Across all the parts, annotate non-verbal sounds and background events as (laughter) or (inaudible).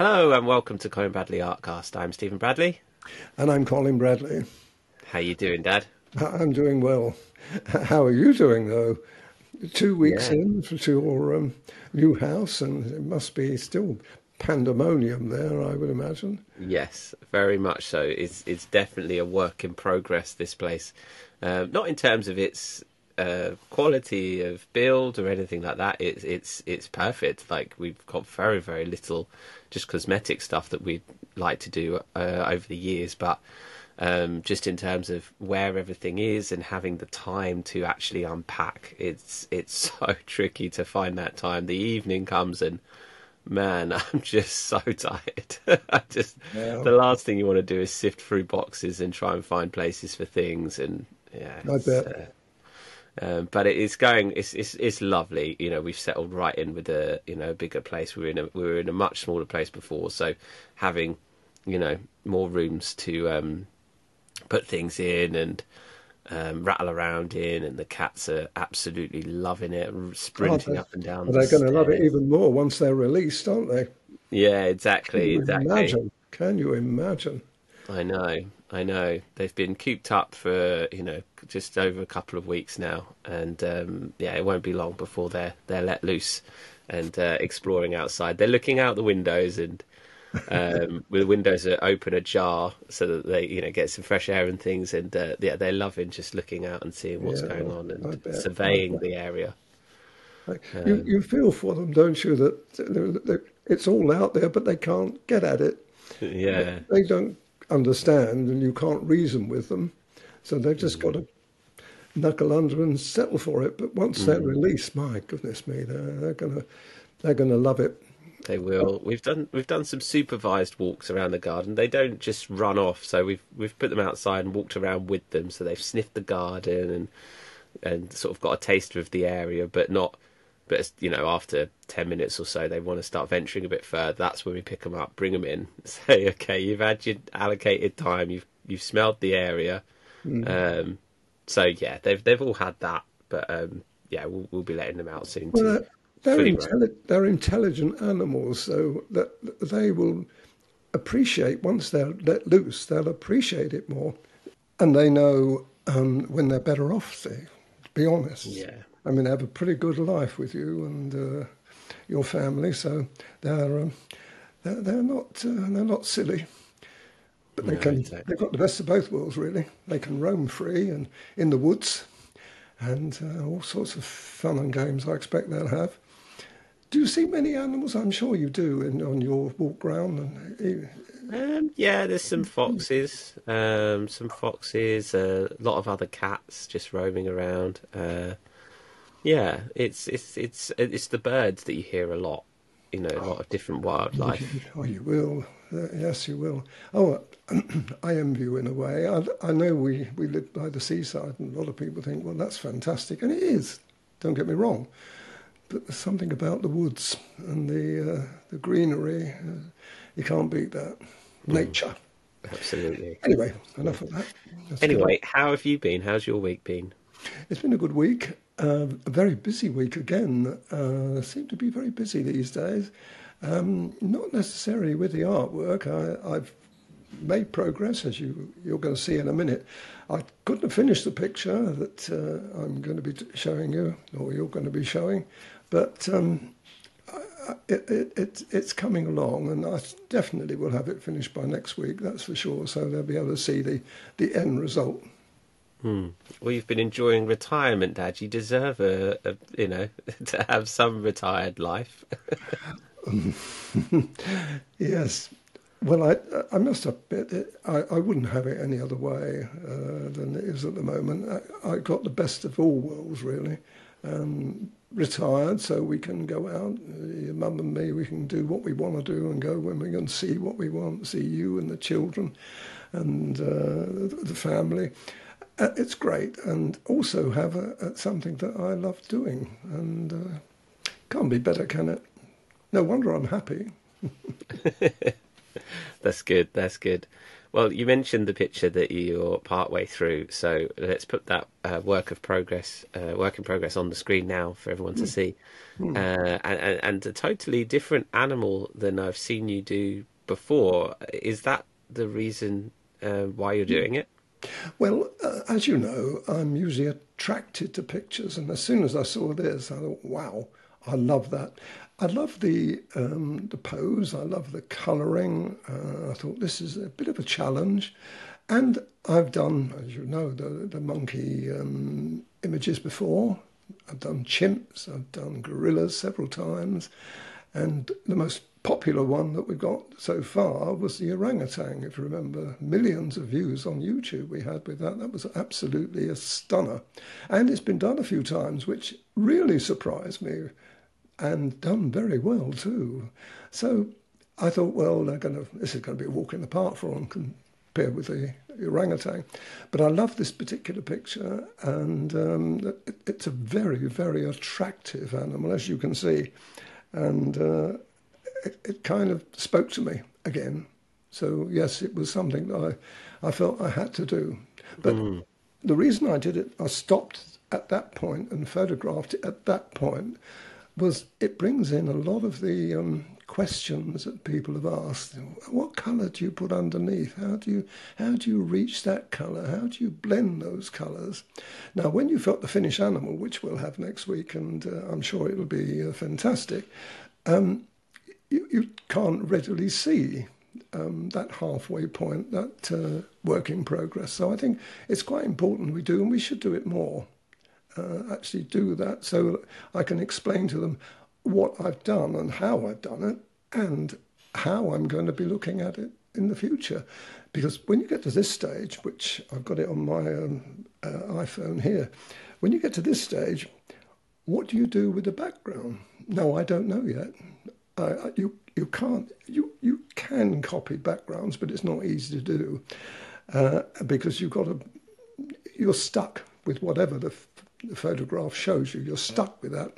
Hello and welcome to Colin Bradley Artcast. I'm Stephen Bradley. And I'm Colin Bradley. How are you doing, Dad? I'm doing well. How are you doing, though? Two weeks Yeah. in to your um, new house, and it must be still pandemonium there, I would imagine. Yes, very much so. It's it's definitely a work in progress. This place, um, not in terms of its uh, quality of build or anything like that. It's it's it's perfect. Like we've got very very little just cosmetic stuff that we'd like to do uh, over the years, but um, just in terms of where everything is and having the time to actually unpack, it's it's (laughs) so tricky to find that time. The evening comes and man, (laughs) I'm just so tired. (laughs) I just Yeah. the last thing you want to do is sift through boxes and try and find places for things, and yeah, I bet. uh, um, but it is going. It's it's it's lovely. You know, we've settled right in with a you know bigger place. We were in a we were in a much smaller place before, so having you know more rooms to um, put things in and um, rattle around in, and the cats are absolutely loving it, sprinting they- up and down. They're going to love it even more once they're released, aren't they? Yeah, Can exactly, you exactly. imagine? Can you imagine? I know, I know. They've been cooped up for you know just over a couple of weeks now, and um, yeah, it won't be long before they're they're let loose and uh, exploring outside. They're looking out the windows and. um, (laughs) with the windows are open ajar so that they, you know, get some fresh air and things, and uh, yeah, they're loving just looking out and seeing what's Yeah, going on and bet, surveying the area. Like, you, you feel for them, don't you? That they're- they're- it's all out there, but they can't get at it. (laughs) Yeah, They don't understand, and you can't reason with them. So they've just mm. got to knuckle under and settle for it. But once they're mm. released, my goodness me, they're, they're gonna they're gonna love it. They will. We've done we've done some supervised walks around the garden. They don't just run off. So we've we've put them outside and walked around with them. So they've sniffed the garden and and sort of got a taste of the area, but not. But you know, after ten minutes or so, they want to start venturing a bit further. That's when we pick them up, bring them in, (laughs) say, okay, you've had your allocated time. You've you've smelled the area. Um, so yeah, they've they've all had that. But um, yeah, we'll we'll be letting them out soon. Well, too. they're, they're, fully grown. intelli- they're intelligent animals, so that they will appreciate once they're let loose. They'll appreciate it more, and they know um, when they're better off. See, to be honest. Yeah. I mean, they have a pretty good life with you and uh, your family, so they're um, they're, they're not uh, they're not silly. But they No, can. exactly. They've got the best of both worlds, really. They can roam free and in the woods, and uh, all sorts of fun and games. I expect they'll have. Do you see many animals? I'm sure you do in, on your walk round. And, uh, Um, yeah, there's some foxes, um, some foxes, a lot of other cats just roaming around. Uh, yeah, it's it's it's it's the birds that you hear a lot. You know, a lot of different wildlife. Oh, you will. Uh, yes, you will. Oh, (clears throat) I envy you in a way. I, I know we, we live by the seaside, and a lot of people think, well, that's fantastic. And it is. Don't get me wrong. But there's something about the woods and the, uh, the greenery. Uh, you can't beat that. Nature. Absolutely. Anyway, enough of that. Go Anyway, how have you been? How's your week been? It's been a good week, uh, a very busy week again. Uh, seem to be very busy these days. Um, not necessarily with the artwork. I, I've made progress, as you, you're going to see in a minute. I couldn't have finished the picture that uh, I'm going to be showing you, or you're going to be showing, but um, it, it, it's coming along, and I definitely will have it finished by next week. That's for sure. So they'll be able to see the, the end result. Well, you've been enjoying retirement, Dad. You deserve a, a you know, (laughs) to have some retired life. (laughs) Yes. Well, I I must admit, it, I, I wouldn't have it any other way uh, than it is at the moment. I, I got the best of all worlds, really. Um, retired, so we can go out, your mum and me, we can do what we want to do and go when we can see what we want, see you and the children and uh, the family. Uh, it's great, and also have a, a, something that I love doing, and uh, can't be better, can it? No wonder I'm happy. (laughs) That's good. That's good. Well, you mentioned the picture that you're partway through, so let's put that uh, work of progress, uh, work in progress, on the screen now for everyone to see. Mm. Uh, and, and a totally different animal than I've seen you do before. Is that the reason uh, why you're doing it? Well, uh, as you know, I'm usually attracted to pictures, and as soon as I saw this, I thought, "Wow, I love that." I love the um, the pose. I love the colouring. Uh, I thought this is a bit of a challenge, and I've done, as you know, the the monkey um, images before. I've done chimps. I've done gorillas several times, and the most popular one that we've got so far was the orangutan. If you remember, millions of views on YouTube we had with that. That was absolutely a stunner, and it's been done a few times, which really surprised me and done very well too. So I thought, well, they're going to, this is going to be a walk in the park for them compared with the orangutan. But I love this particular picture, and um, it, it's a very, very attractive animal, as you can see. And uh, it, it, kind of spoke to me again. So, yes, it was something that I, I felt I had to do. But mm. the reason I did it, I stopped at that point and photographed it at that point was it brings in a lot of the um, questions that people have asked. What colour do you put underneath? How do you how do you reach that colour? How do you blend those colours? Now, when you've got the finished animal, which we'll have next week, and uh, I'm sure it'll be uh, fantastic, um, you, you can't readily see um, that halfway point, that uh, work in progress. So I think it's quite important we do, and we should do it more uh, actually do that so I can explain to them what I've done and how I've done it and how I'm going to be looking at it in the future. Because when you get to this stage, which I've got it on my um, uh, iPhone here, when you get to this stage, what do you do with the background? No, I don't know yet. I, you you can't you you can copy backgrounds, but it's not easy to do uh, because you've got to you're stuck with whatever the the photograph shows you. You're stuck with that.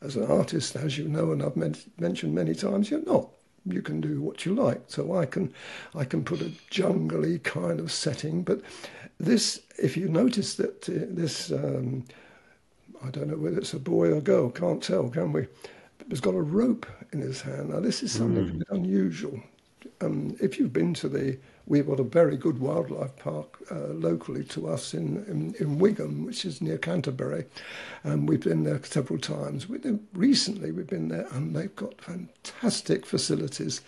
As an artist, as you know, and I've men- mentioned many times, you're not. You can do what you like. So I can, I can put a jungly kind of setting. But this, if you notice that uh, this, um, I don't know whether it's a boy or girl, can't tell, can we? He's got a rope in his hand. Now this is something mm. unusual. Um, if you've been to the we've got a very good wildlife park uh, locally to us in, in, in, Wingham, which is near Canterbury. And we've been there several times. We, recently, we've been there and they've got fantastic facilities.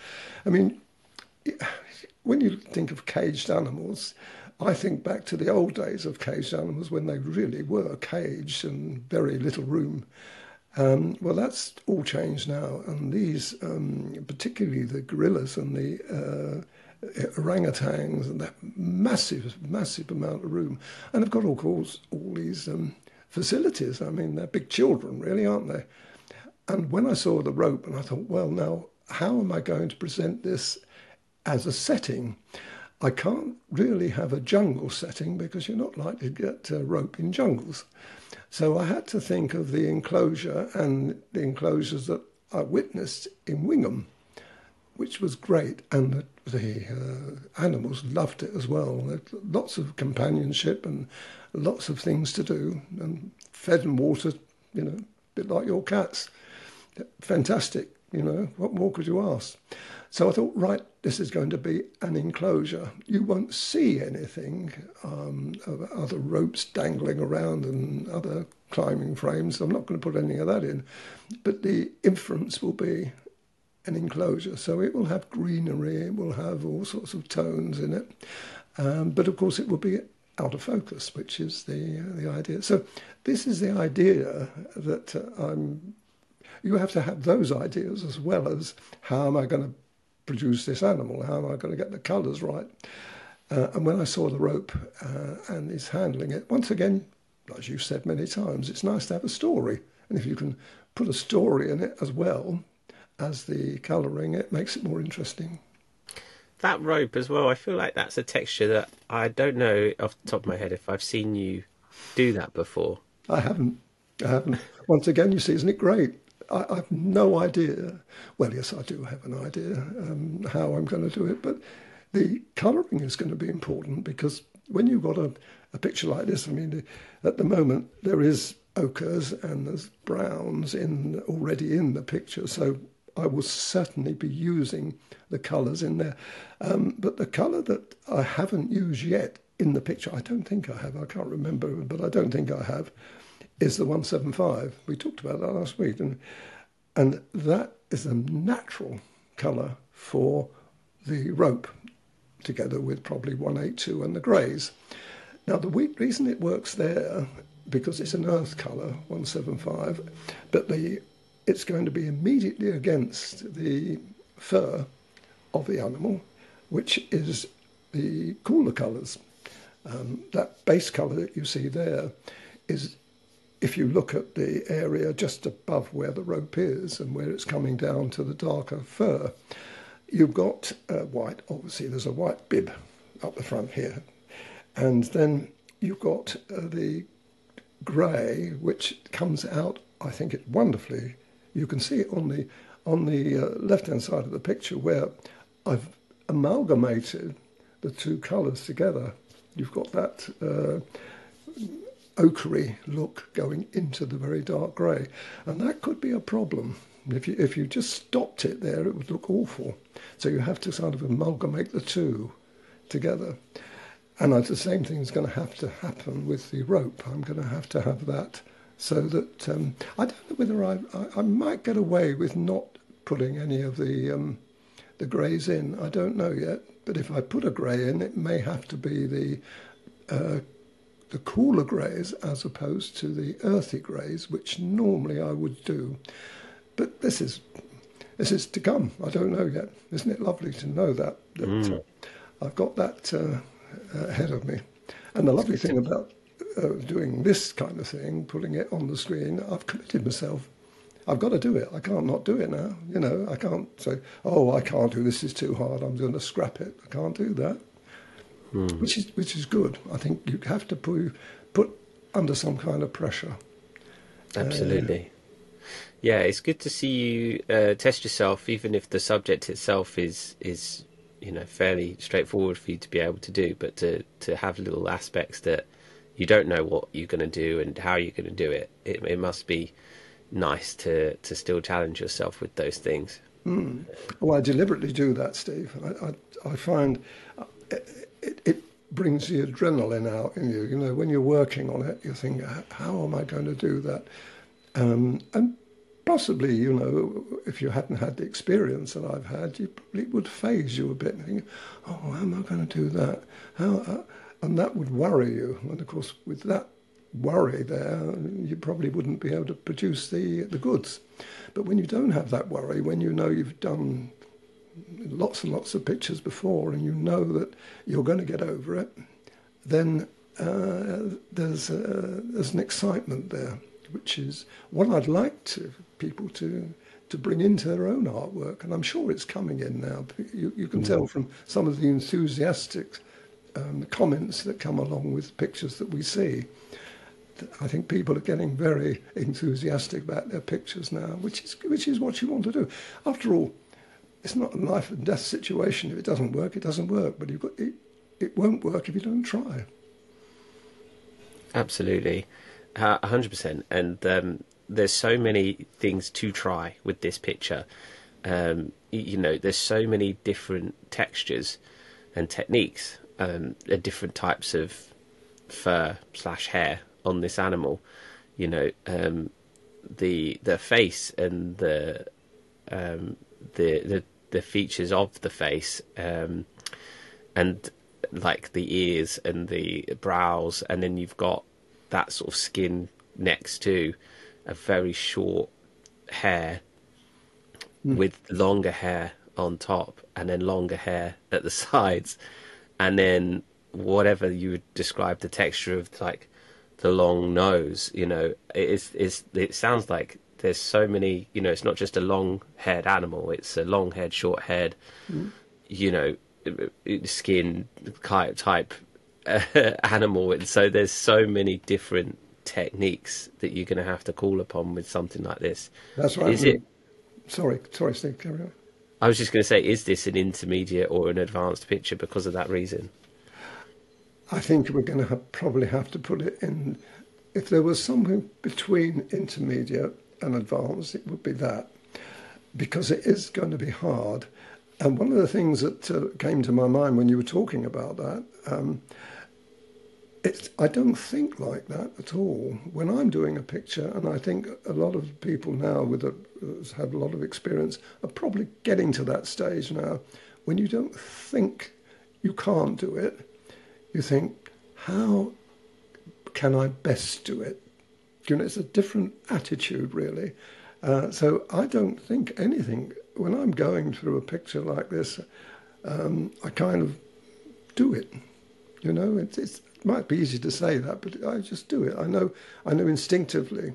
I mean, when you think of caged animals, I think back to the old days of caged animals when they really were caged and very little room. Um, well, that's all changed now, and these, um, particularly the gorillas and the uh, orangutans and that massive, massive amount of room. And they've got all, course, all these um, facilities. I mean, they're big children, really, aren't they? And when I saw the rope, and I thought, well, now, how am I going to present this as a setting? I can't really have a jungle setting because you're not likely to get uh, rope in jungles. So I had to think of the enclosure and the enclosures that I witnessed in Wingham which was great. And the, the uh, animals loved it as well. Lots of companionship and lots of things to do, and fed and watered, you know, a bit like your cats. Fantastic, you know, what more could you ask? So I thought, right, this is going to be an enclosure. You won't see anything um, of other ropes dangling around and other climbing frames. I'm not going to put any of that in. But the inference will be an enclosure. So it will have greenery, it will have all sorts of tones in it. Um, but of course, it will be out of focus, which is the uh, the idea. So this is the idea that uh, I'm. You have to have those ideas as well as how am I going to produce this animal? How am I going to get the colours right? Uh, and when I saw the rope uh, and he's handling it, once again, as you've said many times, it's nice to have a story. And if you can put a story in it as well, as the colouring, it makes it more interesting. That rope as well, I feel like that's a texture that I don't know off the top of my head if I've seen you do that before. I haven't. I haven't. Once again, you see, isn't it great? I, I have no idea. Well, yes, I do have an idea um, how I'm going to do it, but the colouring is going to be important because when you've got a, a picture like this, I mean, at the moment there is ochres and there's browns in already in the picture, so I will certainly be using the colours in there. Um, but the colour that I haven't used yet in the picture, I don't think I have, I can't remember, but I don't think I have, is the 175. We talked about that last week. And, and that is a natural colour for the rope, together with probably 182 and the greys. Now, the reason it works there, because it's an earth colour, 175, but the it's going to be immediately against the fur of the animal, which is the cooler colours. Um, that base colour that you see there is, if you look at the area just above where the rope is and where it's coming down to the darker fur, you've got uh, white. Obviously, there's a white bib up the front here, and then you've got uh, the grey, which comes out. I think it wonderfully. You can see it on the on the uh, left-hand side of the picture where I've amalgamated the two colours together. You've got that uh, ochre look going into the very dark grey, and that could be a problem. If you if you just stopped it there, it would look awful. So you have to sort of amalgamate the two together. And the same thing is going to have to happen with the rope. I'm going to have to have that so that um, I don't know whether I, I, I might get away with not putting any of the um, the greys in. I don't know yet. But if I put a grey in, it may have to be the uh, the cooler greys as opposed to the earthy greys, which normally I would do. But this is this is to come. I don't know yet. Isn't it lovely to know that, that mm. uh, I've got that uh, ahead of me? And the lovely thing about uh, doing this kind of thing, putting it on the screen, I've committed myself. I've got to do it. I can't not do it now. You know, I can't say, "Oh, I can't do this. Is too hard. I'm going to scrap it." I can't do that. Mm. Which is which is good. I think you have to put put under some kind of pressure. Absolutely. Uh, yeah, it's good to see you uh, test yourself, even if the subject itself is is you know fairly straightforward for you to be able to do, but to to have little aspects that you don't know what you're going to do and how you're going to do it. It, it must be nice to to still challenge yourself with those things. Mm. Well, I deliberately do that, Steve. I I, I find uh, it, it brings the adrenaline out in you. You know, when you're working on it, you think, how am I going to do that? Um, and possibly, you know, if you hadn't had the experience that I've had, you probably would phase you a bit and think, oh, how am I going to do that? How, uh, and that would worry you. And of course, with that worry there, you probably wouldn't be able to produce the, the goods. But when you don't have that worry, when you know you've done lots and lots of pictures before and you know that you're going to get over it, then uh, there's, uh, there's an excitement there which is what I'd like to people to to bring into their own artwork, and I'm sure it's coming in now. You, you can tell mm. from some of the enthusiastic um, comments that come along with pictures that we see. I think people are getting very enthusiastic about their pictures now, which is which is what you want to do. After all, it's not a life and death situation. If it doesn't work, it doesn't work. But got, it, it won't work if you don't try. Absolutely hundred percent. And um, there's so many things to try with this picture. Um, you know, there's so many different textures and techniques, um, different types of fur slash hair on this animal. You know, um, the the face and the um, the the the features of the face um, and like the ears and the brows, and then you've got that sort of skin next to a very short hair mm. with longer hair on top and then longer hair at the (laughs) sides and then whatever you would describe the texture of like the long nose you know it is is it sounds like there's so many you know it's not just a long haired animal it's a long haired short haired mm. you know skin type (laughs) animal, and so there's so many different techniques that you're going to have to call upon with something like this. That's right. Is it? Sorry, sorry, Steve. Carry on. I was just going to say, is this an intermediate or an advanced picture because of that reason? I think we're going to have, probably have to put it in. If there was something between intermediate and advance, it would be that, because it is going to be hard. And one of the things that uh, came to my mind when you were talking about that, um, it's, I don't think like that at all. When I'm doing a picture, and I think a lot of people now with a, have a lot of experience are probably getting to that stage now. When you don't think you can't do it, you think, how can I best do it? You know, it's a different attitude, really. Uh, so I don't think anything. When I'm going through a picture like this, um, I kind of do it. You know, it's, it's it might be easy to say that, but I just do it. I know, I know instinctively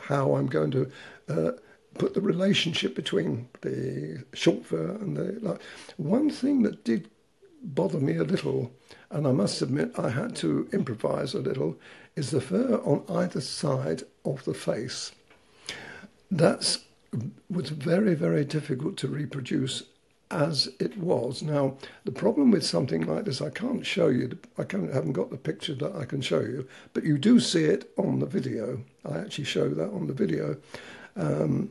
how I'm going to uh, put the relationship between the short fur and the. Like, one thing that did bother me a little, and I must admit I had to improvise a little, is the fur on either side of the face. That was very, very difficult to reproduce as it was. Now, the problem with something like this, I can't show you, I can't, haven't got the picture that I can show you, but you do see it on the video. I actually show that on the video. Um,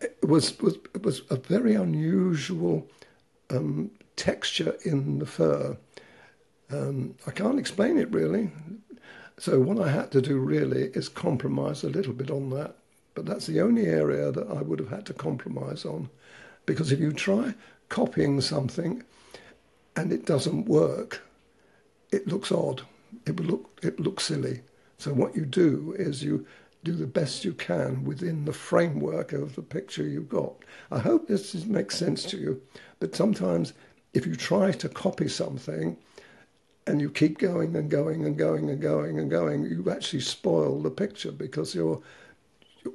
it was, was, it was a very unusual um, texture in the fur. Um, I can't explain it really. So, what I had to do really is compromise a little bit on that. But that's the only area that I would have had to compromise on. Because if you try copying something and it doesn't work, it looks odd. It look it looks silly. So what you do is you do the best you can within the framework of the picture you've got. I hope this makes sense to you. But sometimes if you try to copy something and you keep going and going and going and going and going, you actually spoil the picture because you're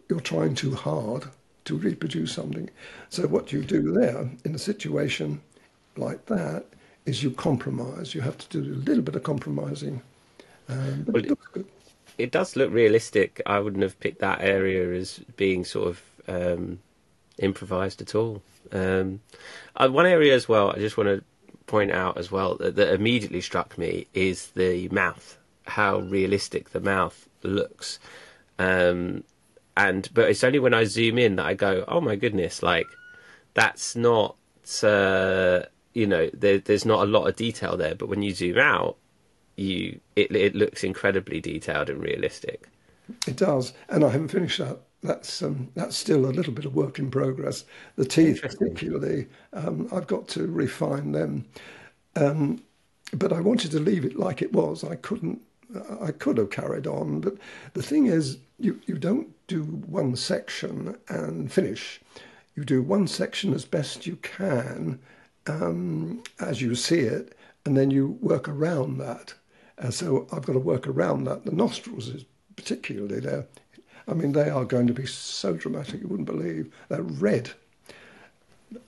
you're trying too hard to reproduce something. So what you do there in a situation like that is you compromise. You have to do a little bit of compromising, um, but well, it looks good. It does look realistic. I wouldn't have picked that area as being sort of um, improvised at all. Um, uh, one area as well, I just want to point out as well that, that immediately struck me is the mouth. How realistic the mouth looks. Um, and but it's only when I zoom in that I go, oh my goodness, like that's not uh, you know there, there's not a lot of detail there, but when you zoom out, you it it looks incredibly detailed and realistic. It does, and I haven't finished that. That's um, that's still a little bit of work in progress. The teeth, particularly, um, I've got to refine them. Um, but I wanted to leave it like it was. I couldn't. I could have carried on, but the thing is, you, you don't do one section and finish. You do one section as best you can um, as you see it, and then you work around that. And so I've got to work around that. The nostrils is particularly there. I mean, they are going to be so dramatic you wouldn't believe. They're red.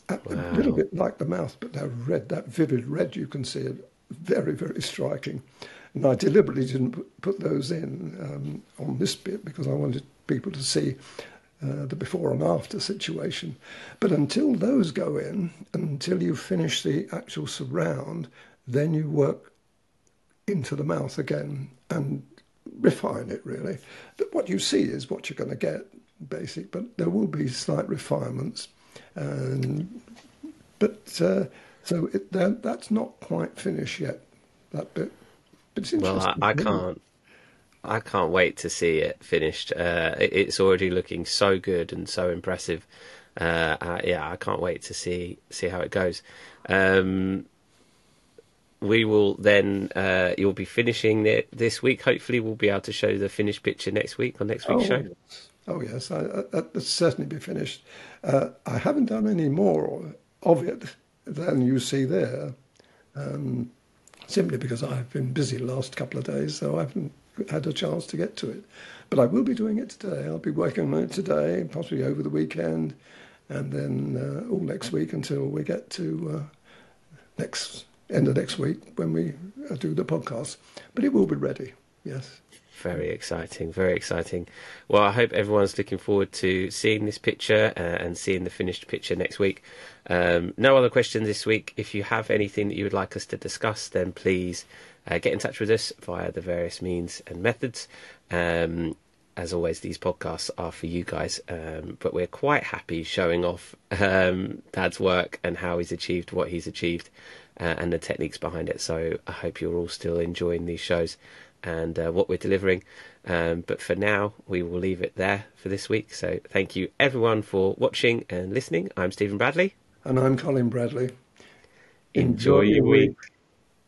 Wow. A little bit like the mouth, but they're red. That vivid red you can see it. Very, very striking. And I deliberately didn't put those in um, on this bit because I wanted people to see uh, the before and after situation. But until those go in, until you finish the actual surround, then you work into the mouth again and refine it really. But what you see is what you're going to get, basic. But there will be slight refinements, and but uh, so it, that's not quite finished yet. That bit. But it's interesting. Well, I, I can't. I can't wait to see it finished. Uh, it's already looking so good and so impressive. Uh, uh, yeah, I can't wait to see see how it goes. Um, we will then uh, you'll be finishing it this week. Hopefully, we'll be able to show the finished picture next week on next week's oh, show. Yes. Oh yes, I, I, that'll certainly be finished. Uh, I haven't done any more of it than you see there, um, simply because I've been busy the last couple of days, so I haven't had a chance to get to it. But I will be doing it today. I'll be working on it today, possibly over the weekend, and then uh, all next week until we get to uh, next end of next week when we uh, do the podcast. But it will be ready. Yes. Very exciting, very exciting. Well, I hope everyone's looking forward to seeing this picture uh, and seeing the finished picture next week. Um, no other questions this week. If you have anything that you would like us to discuss, then please uh, get in touch with us via the various means and methods. Um, as always, these podcasts are for you guys, um, but we're quite happy showing off um, Dad's work and how he's achieved what he's achieved uh, and the techniques behind it. So I hope you're all still enjoying these shows and uh, what we're delivering. Um, but for now, we will leave it there for this week. So thank you everyone for watching and listening. I'm Stephen Bradley. And I'm Colin Bradley. Enjoy, Enjoy your week. week.